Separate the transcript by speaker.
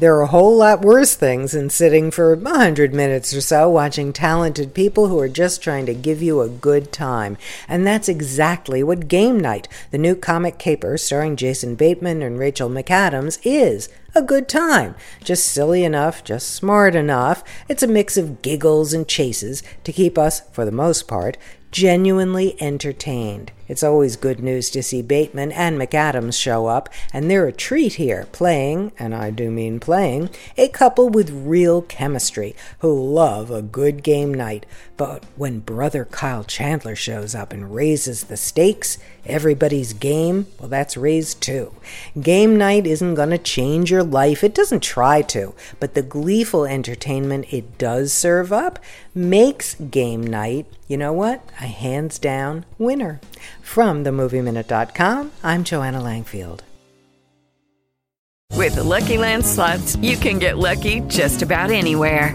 Speaker 1: There are a whole lot worse things than sitting for a hundred minutes or so watching talented people who are just trying to give you a good time. And that's exactly what Game Night, the new comic caper starring Jason Bateman and Rachel McAdams, is. A good time. Just silly enough, just smart enough. It's a mix of giggles and chases to keep us, for the most part, genuinely entertained. It's always good news to see Bateman and McAdams show up, and they're a treat here, playing, and I do mean playing, a couple with real chemistry who love a good game night. But when brother Kyle Chandler shows up and raises the stakes, everybody's game, well, that's raised too. Game night isn't going to change your life, it doesn't try to, but the gleeful entertainment it does serve up makes game night, you know what, a hands down winner. From themovieminute.com, I'm Joanna Langfield.
Speaker 2: With the Lucky Land slots, you can get lucky just about anywhere.